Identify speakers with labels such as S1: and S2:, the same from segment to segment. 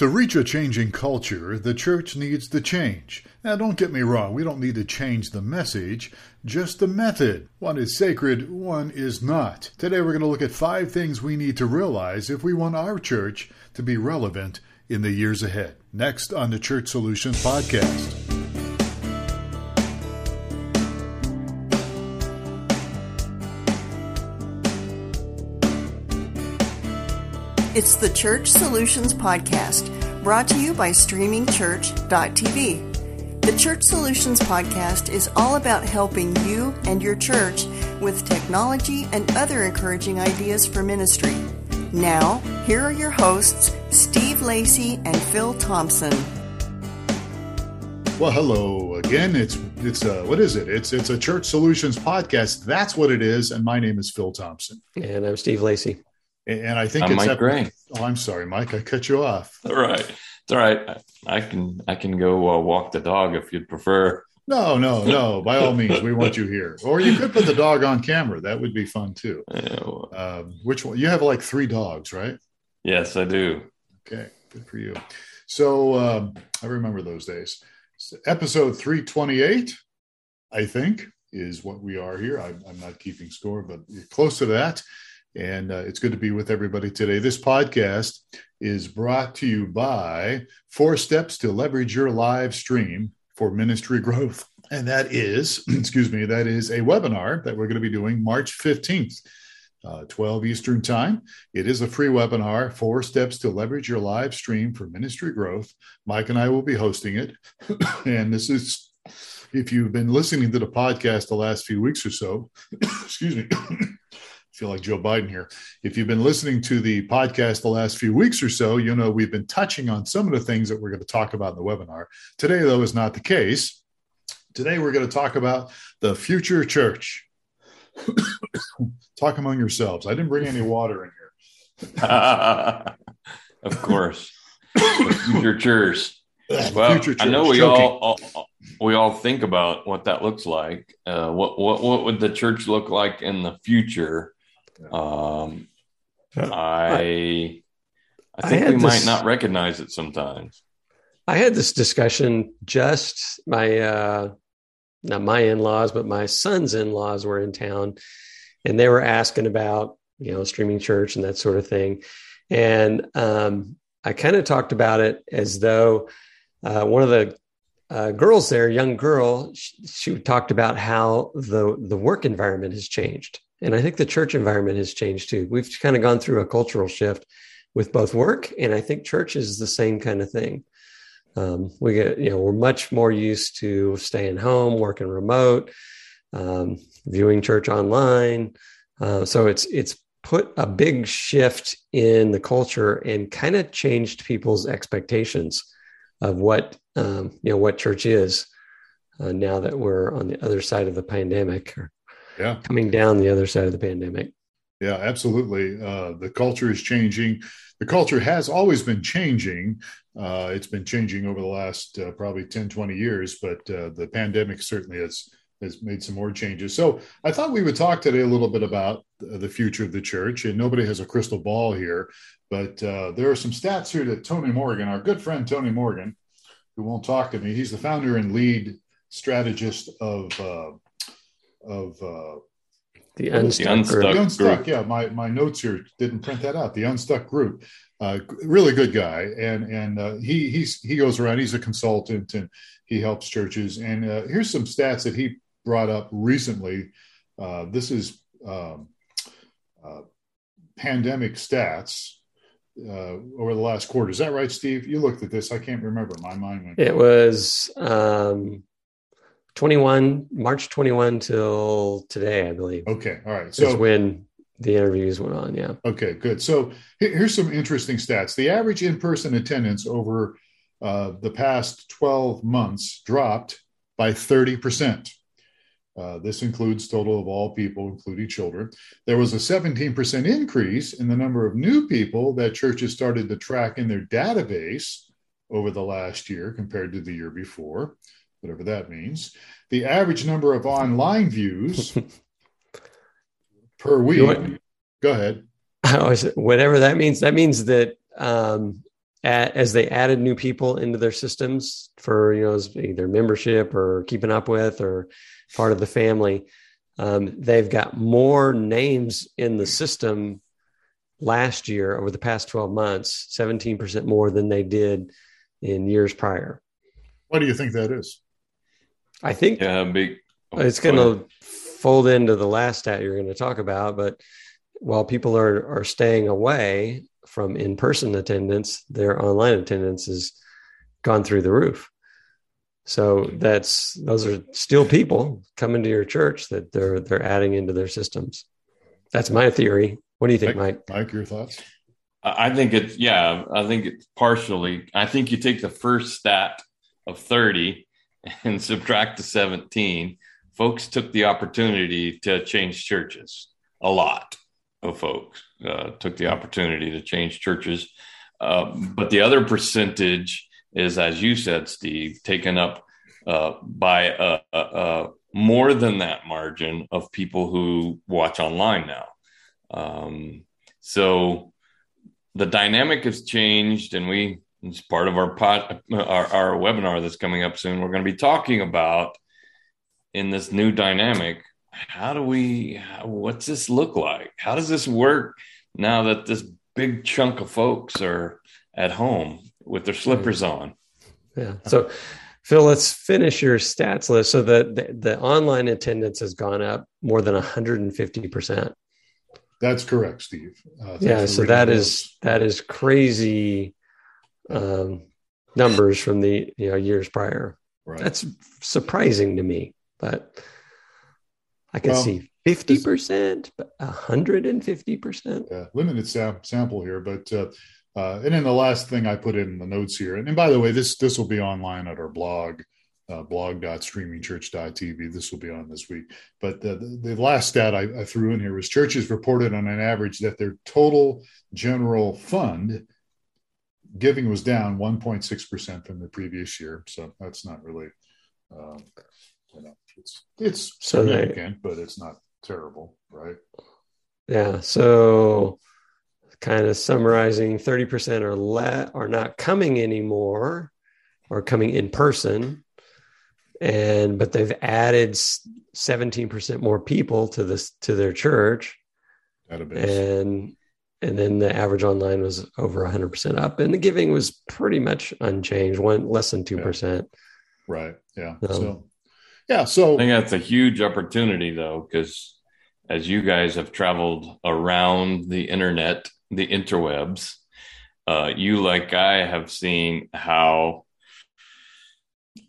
S1: To reach a changing culture, the church needs to change. Now, don't get me wrong, we don't need to change the message, just the method. One is sacred, one is not. Today, we're going to look at five things we need to realize if we want our church to be relevant in the years ahead. Next on the Church Solutions Podcast.
S2: It's the Church Solutions Podcast, brought to you by StreamingChurch.tv. The Church Solutions Podcast is all about helping you and your church with technology and other encouraging ideas for ministry. Now, here are your hosts, Steve Lacey and Phil Thompson.
S1: Well, hello again. It's it's uh, what is it? It's it's a Church Solutions podcast. That's what it is. And my name is Phil Thompson.
S3: And I'm Steve Lacey.
S1: And I think
S4: I'm
S1: it's
S4: Mike
S1: ep-
S4: Gray.
S1: Oh, I'm sorry, Mike. I cut you off.
S4: All right, it's all right. I can I can go uh, walk the dog if you'd prefer.
S1: No, no, no. By all means, we want you here. Or you could put the dog on camera. That would be fun too.
S4: Uh,
S1: Um, which one? You have like three dogs, right?
S4: yes, I do.
S1: Okay, good for you. So um, I remember those days. So episode 328, I think, is what we are here. I, I'm not keeping score, but close to that. And uh, it's good to be with everybody today. This podcast is brought to you by Four Steps to Leverage Your Live Stream for Ministry Growth. And that is, excuse me, that is a webinar that we're going to be doing March 15th. Uh, 12 Eastern Time. It is a free webinar, Four Steps to Leverage Your Live Stream for Ministry Growth. Mike and I will be hosting it. and this is, if you've been listening to the podcast the last few weeks or so, excuse me, feel like Joe Biden here. If you've been listening to the podcast the last few weeks or so, you know we've been touching on some of the things that we're going to talk about in the webinar. Today, though, is not the case. Today, we're going to talk about the future church. talk among yourselves. I didn't bring any water in here.
S4: of course, the future church. Well,
S1: future
S4: I know we all, all we all think about what that looks like. Uh, what what what would the church look like in the future? Um, I I
S3: I
S4: think
S3: had
S4: we might not recognize it sometimes.
S3: I had this discussion just my uh not my in-laws, but my son's in-laws were in town and they were asking about, you know, streaming church and that sort of thing. And um I kind of talked about it as though uh, one of the uh, girls there, young girl, she, she talked about how the the work environment has changed, and I think the church environment has changed too. We've kind of gone through a cultural shift with both work, and I think church is the same kind of thing. Um, we get, you know, we're much more used to staying home, working remote, um, viewing church online. Uh, so it's it's put a big shift in the culture and kind of changed people's expectations of what um, you know what church is uh, now that we're on the other side of the pandemic or
S1: Yeah.
S3: coming down the other side of the pandemic.
S1: Yeah, absolutely. Uh, the culture is changing. The culture has always been changing. Uh, it's been changing over the last uh, probably 10, 20 years, but uh, the pandemic certainly has, has made some more changes. So I thought we would talk today a little bit about the future of the church. And nobody has a crystal ball here, but uh, there are some stats here that Tony Morgan, our good friend Tony Morgan, who won't talk to me, he's the founder and lead strategist of, uh, of uh,
S3: The
S1: The
S3: unstuck,
S4: Unstuck.
S3: group.
S1: the Unstuck, yeah. My my notes here didn't print that out. The Unstuck group, uh, really good guy, and and uh, he he's he goes around. He's a consultant and he helps churches. And uh, here's some stats that he brought up recently. Uh, this is um, uh, pandemic stats uh, over the last quarter. Is that right, Steve? You looked at this. I can't remember. My mind went.
S3: It was um, 21, March 21 till today, I believe.
S1: Okay, all right.
S3: is
S1: So
S3: when the interviews went on. Yeah.
S1: Okay, good. So here's some interesting stats. The average in person attendance over uh, the past 12 months dropped by 30%. Uh, this includes total of all people, including children. There was a 17% increase in the number of new people that churches started to track in their database over the last year compared to the year before, whatever that means. The average number of online views per week.
S3: Want-
S1: Go ahead.
S3: Was, whatever that means, that means that um, as they added new people into their systems for you know either membership or keeping up with or part of the family, um, they've got more names in the system last year over the past 12 months, 17% more than they did in years prior.
S1: Why do you think that is?
S3: I think
S4: yeah, big.
S3: Oh, it's going to fold into the last stat you're going to talk about, but while people are are staying away from in-person attendance, their online attendance has gone through the roof. So that's those are still people coming to your church that they're they're adding into their systems. That's my theory. What do you think, Mike?
S1: Mike, your thoughts?
S4: I think it's yeah. I think it's partially. I think you take the first stat of thirty and subtract the seventeen. Folks took the opportunity to change churches. A lot of folks uh, took the opportunity to change churches, uh, but the other percentage is, as you said, Steve, taken up uh, by uh, uh, uh, more than that margin of people who watch online now. Um, so the dynamic has changed, and we it's part of our pot our, our webinar that's coming up soon. We're going to be talking about in this new dynamic. How do we? What's this look like? How does this work now that this big chunk of folks are at home with their slippers on?
S3: Yeah. So, Phil, let's finish your stats list. So the, the, the online attendance has gone up more than 150 percent.
S1: That's correct, Steve.
S3: Uh, yeah, so that is that is crazy um, numbers from the you know years prior. Right. That's surprising to me, but I can well, see fifty percent, but hundred and fifty percent.
S1: Yeah, limited sam- sample here, but uh, uh, and then the last thing I put in the notes here, and, and by the way, this this will be online at our blog uh, blog.streamingchurch.tv. This will be on this week. But the, the, the last stat I, I, threw in here was churches reported on an average that their total general fund giving was down 1.6% from the previous year. So that's not really, um, you know, it's, it's significant, so they, but it's not terrible, right?
S3: Yeah. So kind of summarizing 30% or less are not coming anymore or coming in person and but they've added 17% more people to this to their church Database. and and then the average online was over 100% up and the giving was pretty much unchanged one less than 2%
S1: yeah. right yeah um, so yeah so
S4: i think that's a huge opportunity though because as you guys have traveled around the internet the interwebs uh, you like i have seen how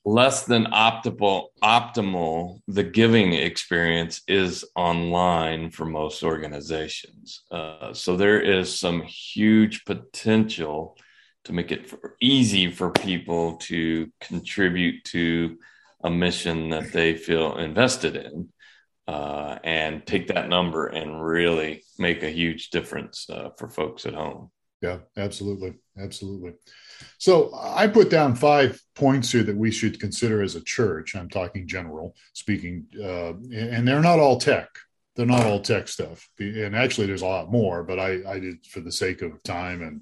S4: less than optimal optimal the giving experience is online for most organizations. Uh, so there is some huge potential to make it for, easy for people to contribute to a mission that they feel invested in uh, and take that number and really make a huge difference uh, for folks at home.
S1: Yeah absolutely absolutely so I put down five points here that we should consider as a church. I'm talking general speaking, uh, and they're not all tech. They're not all tech stuff. And actually, there's a lot more, but I, I did for the sake of time and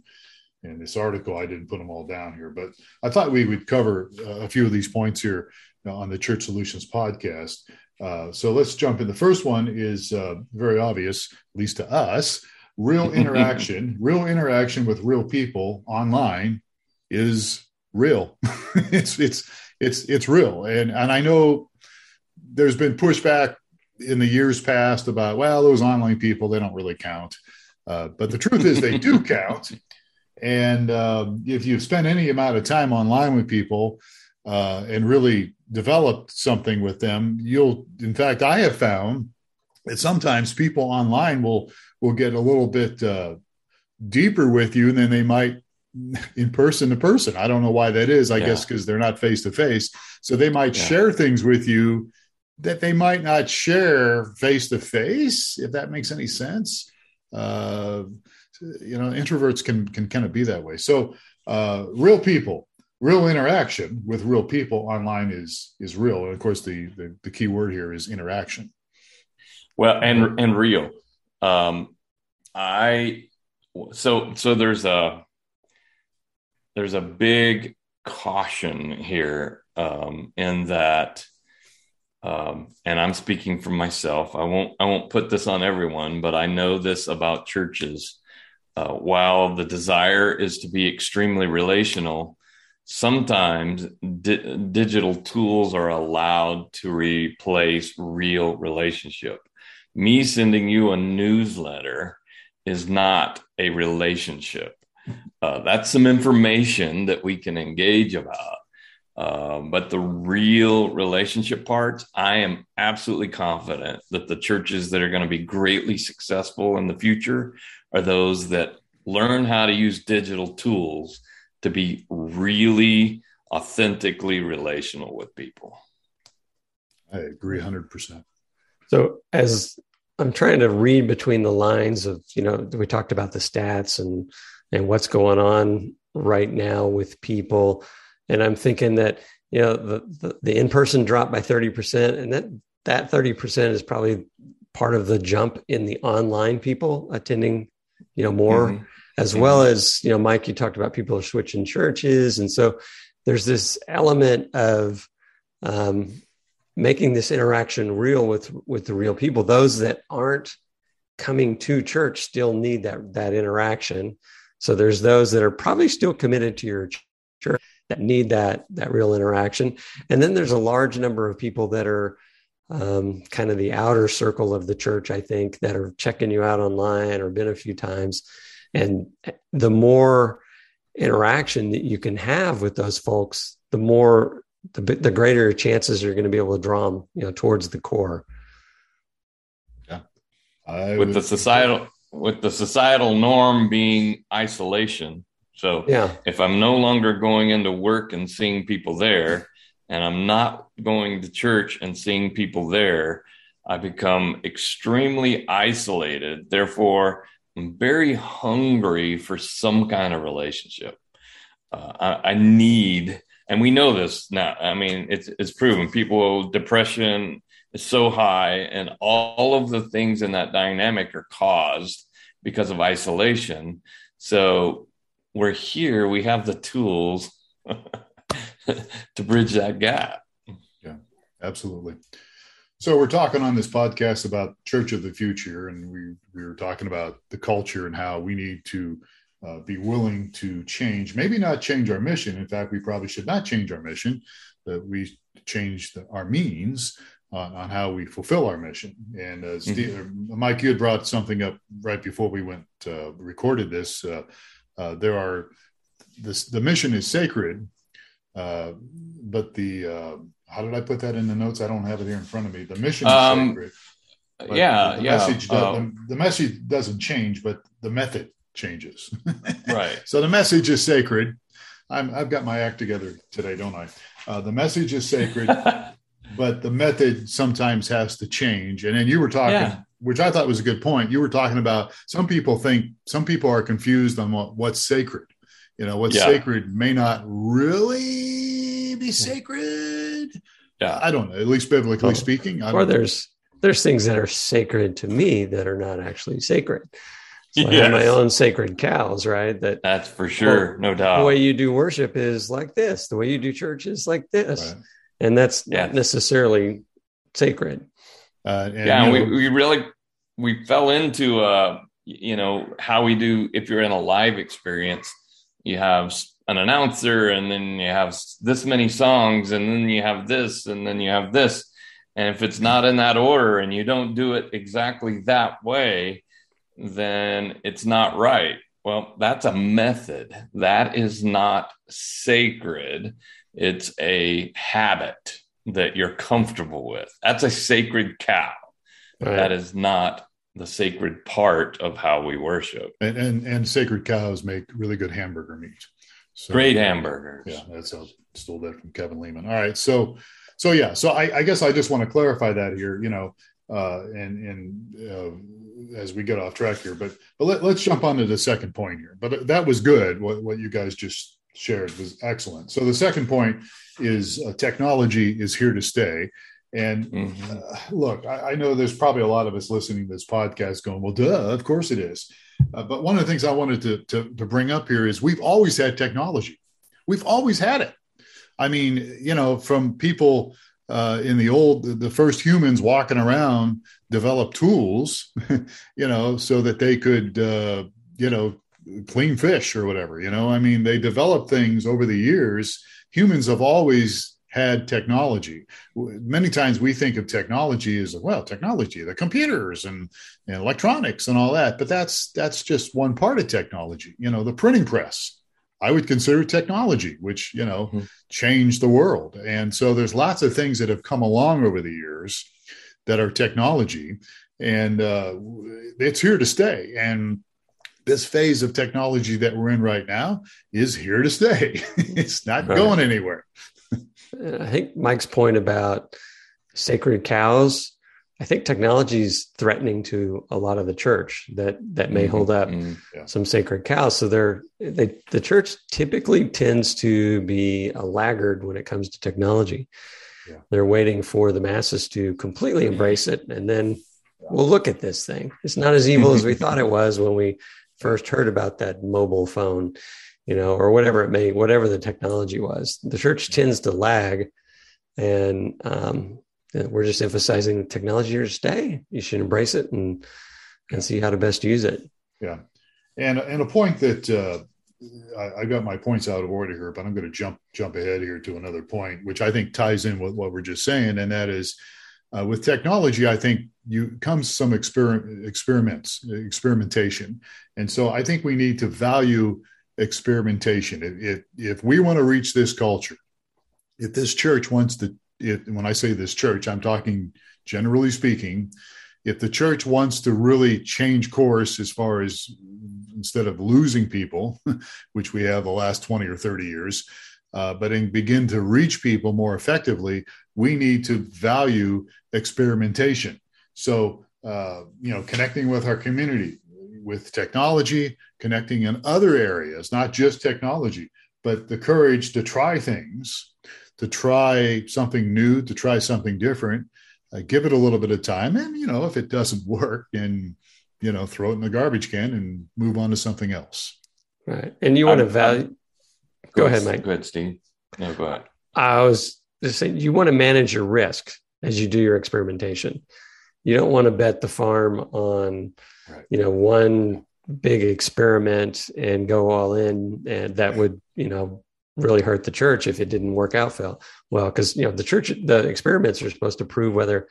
S1: in this article, I didn't put them all down here. But I thought we would cover uh, a few of these points here on the Church Solutions podcast. Uh, so let's jump in. The first one is uh, very obvious, at least to us real interaction, real interaction with real people online is real. it's it's it's it's real, and and I know there's been pushback in the years past about well those online people they don't really count, uh, but the truth is they do count. And uh, if you spend any amount of time online with people uh, and really developed something with them, you'll. In fact, I have found that sometimes people online will will get a little bit uh, deeper with you than they might in person to person. I don't know why that is. I yeah. guess because they're not face to face. So they might yeah. share things with you that they might not share face to face, if that makes any sense. Uh, you know, introverts can can kind of be that way. So uh, real people, real interaction with real people online is is real. And of course, the, the the key word here is interaction.
S4: Well, and and real. Um, I so so there's a there's a big caution here um, in that um, and I'm speaking for myself. I won't I won't put this on everyone, but I know this about churches. Uh, while the desire is to be extremely relational, sometimes di- digital tools are allowed to replace real relationship. Me sending you a newsletter is not a relationship. Uh, that's some information that we can engage about um, but the real relationship parts, I am absolutely confident that the churches that are going to be greatly successful in the future are those that learn how to use digital tools to be really authentically relational with people.
S1: I agree 100%.
S3: So, as I'm trying to read between the lines of, you know, we talked about the stats and and what's going on right now with people and I'm thinking that you know the the, the in person dropped by thirty percent, and that that thirty percent is probably part of the jump in the online people attending, you know, more, mm-hmm. as mm-hmm. well as you know, Mike, you talked about people are switching churches, and so there's this element of um, making this interaction real with with the real people. Those that aren't coming to church still need that that interaction. So there's those that are probably still committed to your church that need that that real interaction. And then there's a large number of people that are um, kind of the outer circle of the church i think that are checking you out online or been a few times. And the more interaction that you can have with those folks the more the, the greater chances you're going to be able to draw them you know towards the core.
S4: Yeah. I with the societal with the societal norm being isolation so yeah. if I'm no longer going into work and seeing people there, and I'm not going to church and seeing people there, I become extremely isolated. Therefore, I'm very hungry for some kind of relationship. Uh, I, I, need, and we know this now. I mean, it's it's proven. People depression is so high, and all of the things in that dynamic are caused because of isolation. So we're here, we have the tools to bridge that gap.
S1: Yeah, absolutely. So we're talking on this podcast about Church of the Future, and we we were talking about the culture and how we need to uh, be willing to change. Maybe not change our mission. In fact, we probably should not change our mission, but we change the, our means on, on, how we fulfill our mission. And uh, Steve, mm-hmm. Mike, you had brought something up right before we went uh, recorded this. Uh, uh, there are this, the mission is sacred, uh, but the uh, how did I put that in the notes? I don't have it here in front of me. The mission is um, sacred.
S4: Yeah,
S1: the
S4: yeah.
S1: Message does, the, um, the message doesn't change, but the method changes.
S4: right.
S1: So the message is sacred. i have got my act together today, don't I? Uh, the message is sacred, but the method sometimes has to change. And then you were talking yeah which I thought was a good point. You were talking about some people think some people are confused on what, what's sacred. You know, what's yeah. sacred may not really be sacred. Yeah, I don't know. At least biblically speaking,
S3: or there's there's things that are sacred to me that are not actually sacred. So yes. I have my own sacred cows, right? That
S4: that's for sure, well, no doubt.
S3: The way you do worship is like this. The way you do church is like this, right. And that's yeah. not necessarily sacred.
S4: Uh, and, yeah, we, we really we fell into uh, you know how we do if you're in a live experience. You have an announcer, and then you have this many songs, and then you have this, and then you have this. And if it's not in that order, and you don't do it exactly that way, then it's not right. Well, that's a method. That is not sacred. It's a habit that you're comfortable with. That's a sacred cow. Right. That is not the sacred part of how we worship.
S1: And and, and sacred cows make really good hamburger meat.
S4: So, Great hamburgers.
S1: Yeah, that's I stole that from Kevin Leman. All right, so so yeah, so I, I guess I just want to clarify that here, you know, uh, and and uh, as we get off track here, but but let, us jump on to the second point here. But that was good. What what you guys just shared was excellent. So the second point is uh, technology is here to stay. And mm-hmm. uh, look, I, I, know there's probably a lot of us listening to this podcast going, well, duh, of course it is. Uh, but one of the things I wanted to, to, to, bring up here is we've always had technology. We've always had it. I mean, you know, from people uh, in the old, the first humans walking around developed tools, you know, so that they could, uh, you know, clean fish or whatever. You know, I mean, they develop things over the years. Humans have always had technology. Many times we think of technology as well, technology, the computers and, and, electronics and all that, but that's that's just one part of technology. You know, the printing press. I would consider technology, which you know mm-hmm. changed the world. And so there's lots of things that have come along over the years that are technology, and uh, it's here to stay. And this phase of technology that we're in right now is here to stay. it's not right. going anywhere.
S3: I think Mike's point about sacred cows. I think technology is threatening to a lot of the church that that may mm-hmm. hold up mm-hmm. yeah. some sacred cows. So they're they the church typically tends to be a laggard when it comes to technology. Yeah. They're waiting for the masses to completely embrace it, and then we'll look at this thing. It's not as evil as we thought it was when we first heard about that mobile phone you know, or whatever it may, whatever the technology was. The church tends to lag, and um, we're just emphasizing the technology here to stay. You should embrace it and and see how to best use it.
S1: Yeah, and and a point that uh, I, I, got my points out of order here, but I'm going to jump jump ahead here to another point, which I think ties in with what we're just saying, and that is. Uh, with technology, I think you comes some experiment experiments experimentation, and so I think we need to value experimentation. If, if we want to reach this culture, if this church wants to, if, when I say this church, I'm talking generally speaking, if the church wants to really change course as far as instead of losing people, which we have the last 20 or 30 years, uh, but and begin to reach people more effectively, we need to value experimentation. So, uh, you know, connecting with our community, with technology, connecting in other areas, not just technology, but the courage to try things, to try something new, to try something different, uh, give it a little bit of time. And, you know, if it doesn't work, and, you know, throw it in the garbage can and move on to something else.
S3: Right. And you want to value.
S4: Go, go ahead, Mike. Go ahead, Steve. No, go ahead.
S3: I was just saying, you want to manage your risk as you do your experimentation. You don't want to bet the farm on, right. you know, one big experiment and go all in and that would you know really hurt the church if it didn't work out well because you know the church the experiments are supposed to prove whether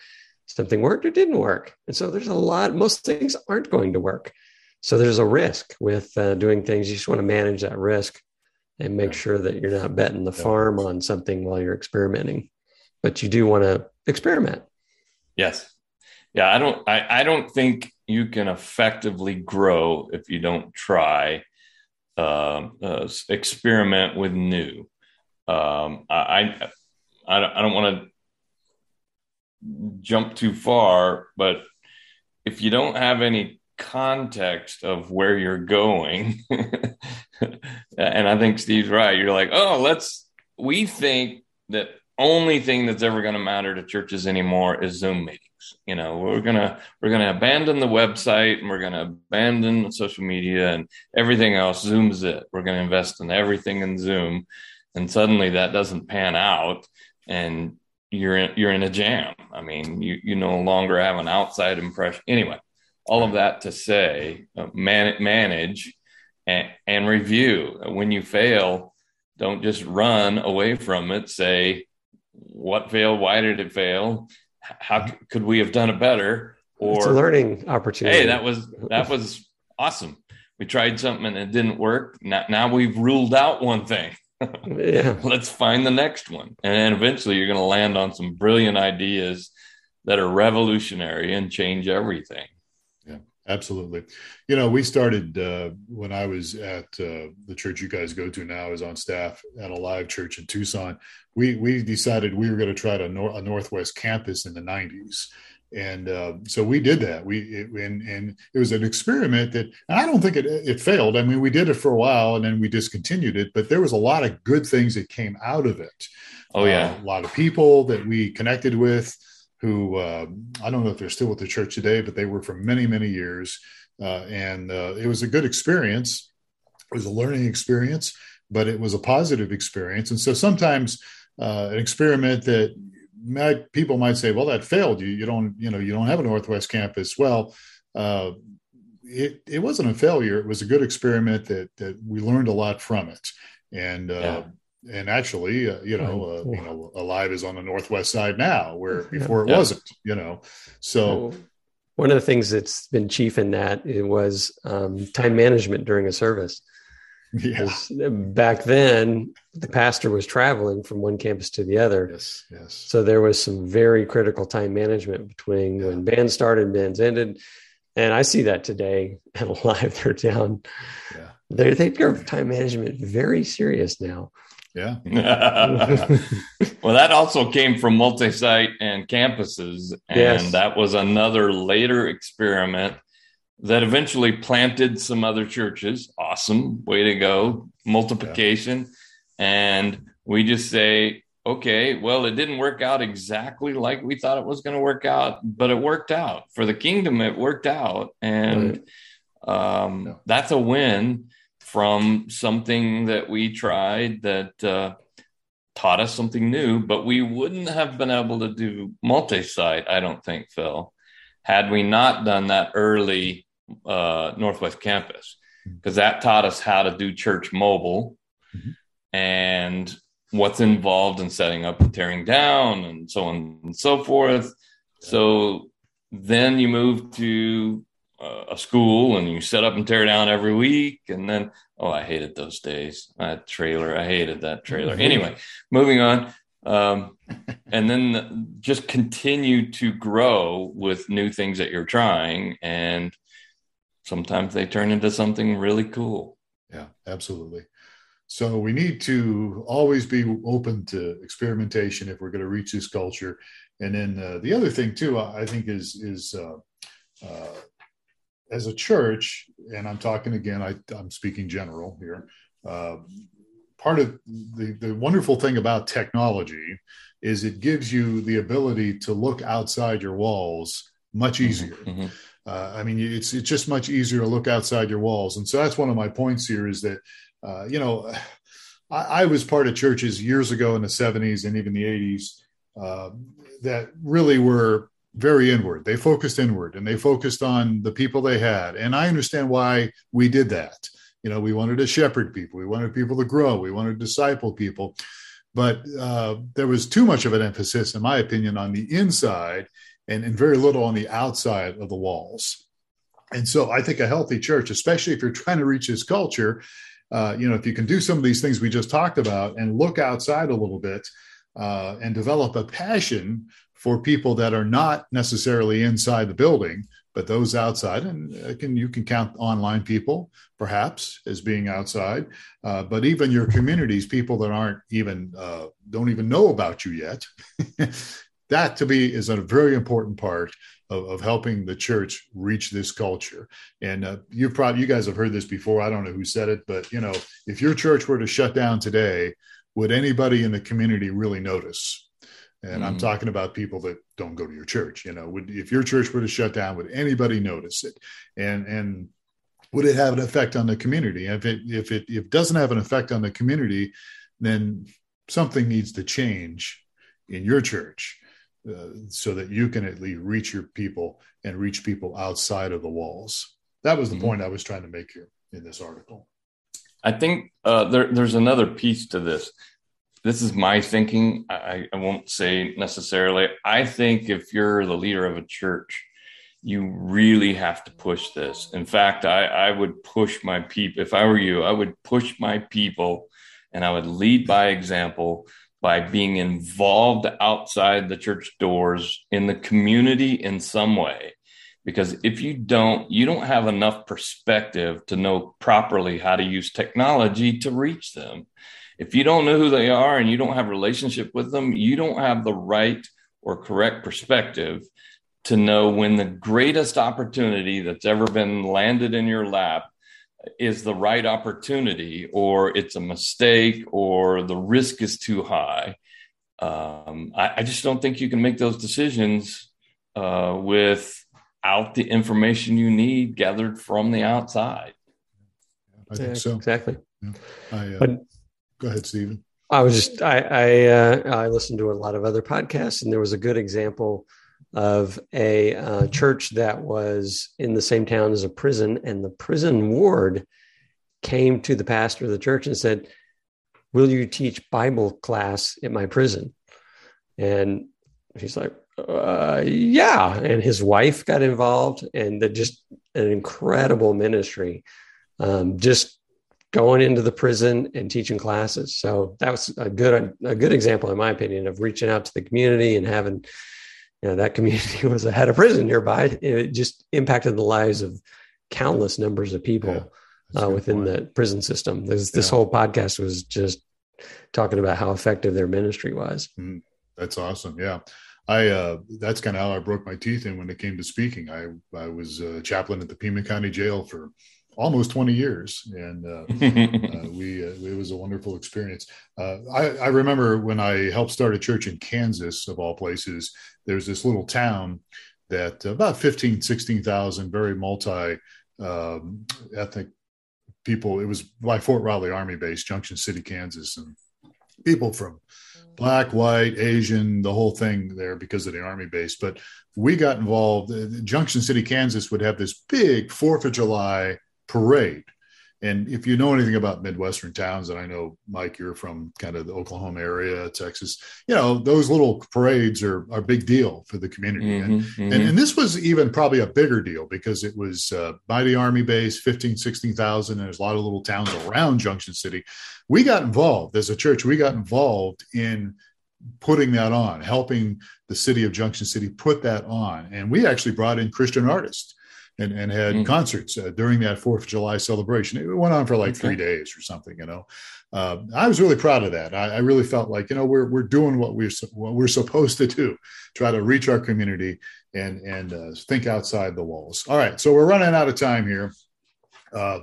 S3: something worked or didn't work. And so there's a lot most things aren't going to work. So there's a risk with uh, doing things. You just want to manage that risk and make sure that you're not betting the farm on something while you're experimenting. But you do want to experiment.
S4: Yes. Yeah i don't I, I don't think you can effectively grow if you don't try uh, uh, experiment with new. Um, I, I, I don't want to jump too far, but if you don't have any context of where you're going, and I think Steve's right, you're like, oh, let's, we think that only thing that's ever going to matter to churches anymore is Zoom meetings. You know, we're gonna we're gonna abandon the website and we're gonna abandon social media and everything else. Zoom's it. We're gonna invest in everything in Zoom, and suddenly that doesn't pan out, and you're in you're in a jam. I mean, you you no longer have an outside impression. Anyway, all of that to say, uh, man, manage and, and review. When you fail, don't just run away from it. Say, what failed? Why did it fail? how could we have done it better?
S3: Or it's a learning opportunity.
S4: Hey, that was that was awesome. We tried something and it didn't work. Now, now we've ruled out one thing. yeah. Let's find the next one. And then eventually you're going to land on some brilliant ideas that are revolutionary and change everything.
S1: Absolutely. You know, we started uh, when I was at uh, the church you guys go to now, is on staff at Alive church in Tucson we we decided we were going to try to nor- a Northwest campus in the 90s. And uh, so we did that. We it, and and it was an experiment that I don't think it it failed. I mean, we did it for a while and then we discontinued it. But there was a lot of good things that came out of it.
S4: Oh yeah,
S1: uh, a lot of people that we connected with who uh, I don't know if they're still with the church today, but they were for many many years. Uh, and uh, it was a good experience. It was a learning experience but it was a positive experience. And so sometimes uh, an experiment that might, people might say, well, that failed. You you don't you know you don't have a Northwest campus. Well, uh, it it wasn't a failure. It was a good experiment that that we learned a lot from it. And uh, yeah and actually, uh, you know, uh, you know, Alive is on the northwest side now, where before it yeah. wasn't. You know, so
S3: one of the things that's been chief in that it was um, time management during a service. Yeah. Back then, the pastor was traveling from one campus to the other.
S1: Yes, yes.
S3: So there was some very critical time management between yeah. when bands started and bands ended. And I see that today at Alive. They're down. Yeah. They they take time management very serious now.
S1: Yeah.
S4: well, that also came from multi site and campuses. And yes. that was another later experiment that eventually planted some other churches. Awesome. Way to go. Multiplication. Yeah. And we just say, okay, well, it didn't work out exactly like we thought it was going to work out, but it worked out. For the kingdom, it worked out. And right. um, yeah. that's a win from something that we tried that uh, taught us something new, but we wouldn't have been able to do multi site, I don't think, Phil, had we not done that early uh, Northwest campus, because that taught us how to do church mobile mm-hmm. and what's involved in setting up and tearing down and so on and so forth. So then you move to uh, a school and you set up and tear down every week. And then oh i hated those days. That trailer i hated that trailer. Anyway moving on. Um, and then just continue to grow with new things that you're trying. And sometimes they turn into something really cool.
S1: Yeah absolutely. So we need to always be open to experimentation if we're going to reach this culture. And then uh, the other thing too i think is is uh, uh, as a church, and I'm talking again, I, am speaking general here. Uh, part of the, the wonderful thing about technology is it gives you the ability to look outside your walls much mm-hmm, easier. Mm-hmm. Uh, I mean, it's it's just much easier to look outside your walls, and so that's one of my points here. Is that uh, you know, I, I, was part of churches years ago in the '70s and even the '80s uh, that really were very inward. They focused inward and they focused on the people they had. And I understand why we did that. You know, we wanted to shepherd people, we wanted people to grow, we wanted to disciple people. But uh, there was too much of an emphasis, in my opinion, on the inside and, and very little on the outside of the walls. And so I think a healthy church, especially if you're trying to reach this culture, uh, you know, if you can do some of these things we just talked about and look outside a little bit uh, and develop a passion for people that are not necessarily inside the building, but those outside. And can you can count online people perhaps as being outside, uh, but even your communities, people that aren't even uh, don't even know about you yet. that to me is a very important part of, of, helping the church reach this culture. And uh, you probably you guys have heard this before. I don't know who said it, but you know, if your church were to shut down today, would anybody in the community really notice? And mm I'm talking about people that don't go to your church. You know, would if your church were to shut down, would anybody notice it? And and would it have an effect on the community? If it if it if it doesn't have an effect on the community, then something needs to change in your church uh, so that you can at least reach your people and reach people outside of the walls. That was the mm point I was trying to make here in this article.
S4: I think uh, there, there's another piece to this this is my thinking. I, I won't say necessarily. I think if you're the leader of a church, you really have to push this. In fact, I, I would push my people. If I were you, I would push my people and I would lead by example by being involved outside the church doors in the community in some way. Because if you don't, you don't have enough perspective to know properly how to use technology to reach them if you don't know who they are and you don't have a relationship with them, you don't have the right or correct perspective to know when the greatest opportunity that's ever been landed in your lap is the right opportunity or it's a mistake or the risk is too high. Um, I, I, just don't think you can make those decisions uh, without the information you need gathered from the outside.
S1: I think so.
S3: Exactly.
S1: Yeah. I,
S3: uh, but
S1: Go ahead, Stephen.
S3: I was just I I, uh, I listened to a lot of other podcasts, and there was a good example of a uh, church that was in the same town as a prison, and the prison ward came to the pastor of the church and said, "Will you teach Bible class at my prison?" And he's like, uh, "Yeah." And his wife got involved, and just an incredible ministry. Um, just going into the prison and teaching classes. So that was a good a good example, in my opinion, of reaching out to the community and having you know that community was a of prison nearby. It just impacted the lives of countless numbers of people yeah, uh, within point. the prison system. This, this whole podcast was just talking about how effective their ministry was.
S1: Mm, that's awesome. Yeah. I uh, that's kind of how I broke my teeth in when it came to speaking. I I was a chaplain at the Pima County Jail for almost 20 years and uh, uh, we uh, it was a wonderful experience. Uh, I, I, remember when i helped start a church in kansas of all places there's this little town that about 15 16000 very multi um, ethnic people. It was by fort riley army base junction city kansas and people from black white asian the whole thing there because of the army base. But we got involved junction city kansas would have this big fourth of july parade. And if you know anything about Midwestern towns, and I know, Mike, you're from kind of the Oklahoma area, Texas, you know, those little parades are, are a big deal for the community. Mm-hmm, and, mm-hmm. and, and, this was even probably a bigger deal because it was uh, by the Army base, 15, 16,000, and there's a lot of little towns around Junction City. We got involved as a church, we got involved in putting that on, helping the city of Junction City put that on. And we actually brought in Christian artists and, and had mm. concerts uh, during that Fourth of July celebration. It went on for like okay. three days or something, you know. Uh, I was really proud of that. I, I, really felt like you know we're we're doing what we're what we're supposed to do, try to reach our community and and uh, think outside the walls. All right, so we're running out of time here. Uh,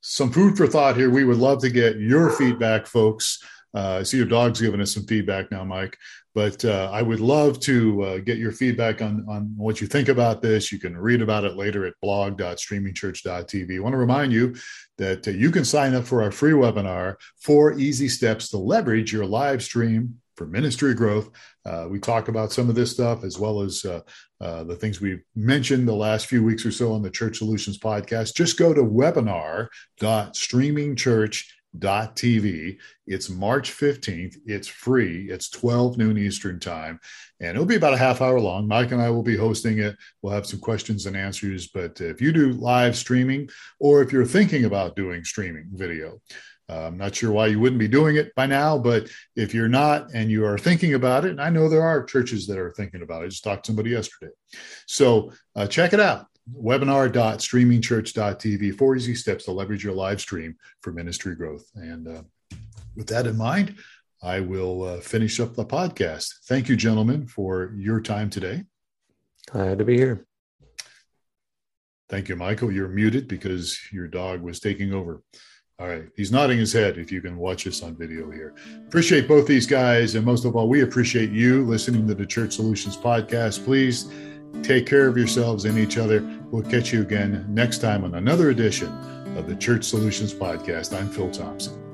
S1: some food for thought here. We would love to get your feedback, folks. Uh, I see your dog's giving us some feedback now, Mike. But uh, I would love to uh, get your feedback on, on what you think about this. You can read about it later at blog.streamingchurch.tv. I want to remind you that uh, you can sign up for our free webinar, Four Easy Steps to Leverage Your Live Stream for Ministry Growth. Uh, we talk about some of this stuff as well as uh, uh, the things we've mentioned the last few weeks or so on the Church Solutions podcast. Just go to webinar.streamingchurch.tv TV. It's March 15th. It's free. It's 12 noon Eastern time. And it'll be about a half hour long. Mike and I will be hosting it. We'll have some questions and answers. But if you do live streaming, or if you're thinking about doing streaming video, uh, I'm not sure why you wouldn't be doing it by now, but if you're not and you are thinking about it, and I know there are churches that are thinking about it. I just talked to somebody yesterday. So uh, check it out webinar.streamingchurch.tv. Four easy steps to leverage your live stream for ministry growth. And uh, with that in mind, I will uh, finish up the podcast. Thank you, gentlemen, for your time today.
S3: Glad to be here.
S1: Thank you, Michael. You're muted because your dog was taking over. All right. He's nodding his head if you can watch us on video here. Appreciate both these guys. And most of all, we appreciate you listening to the Church Solutions podcast. Please Take care of yourselves and each other. We'll catch you again next time on another edition of the Church Solutions Podcast. I'm Phil Thompson.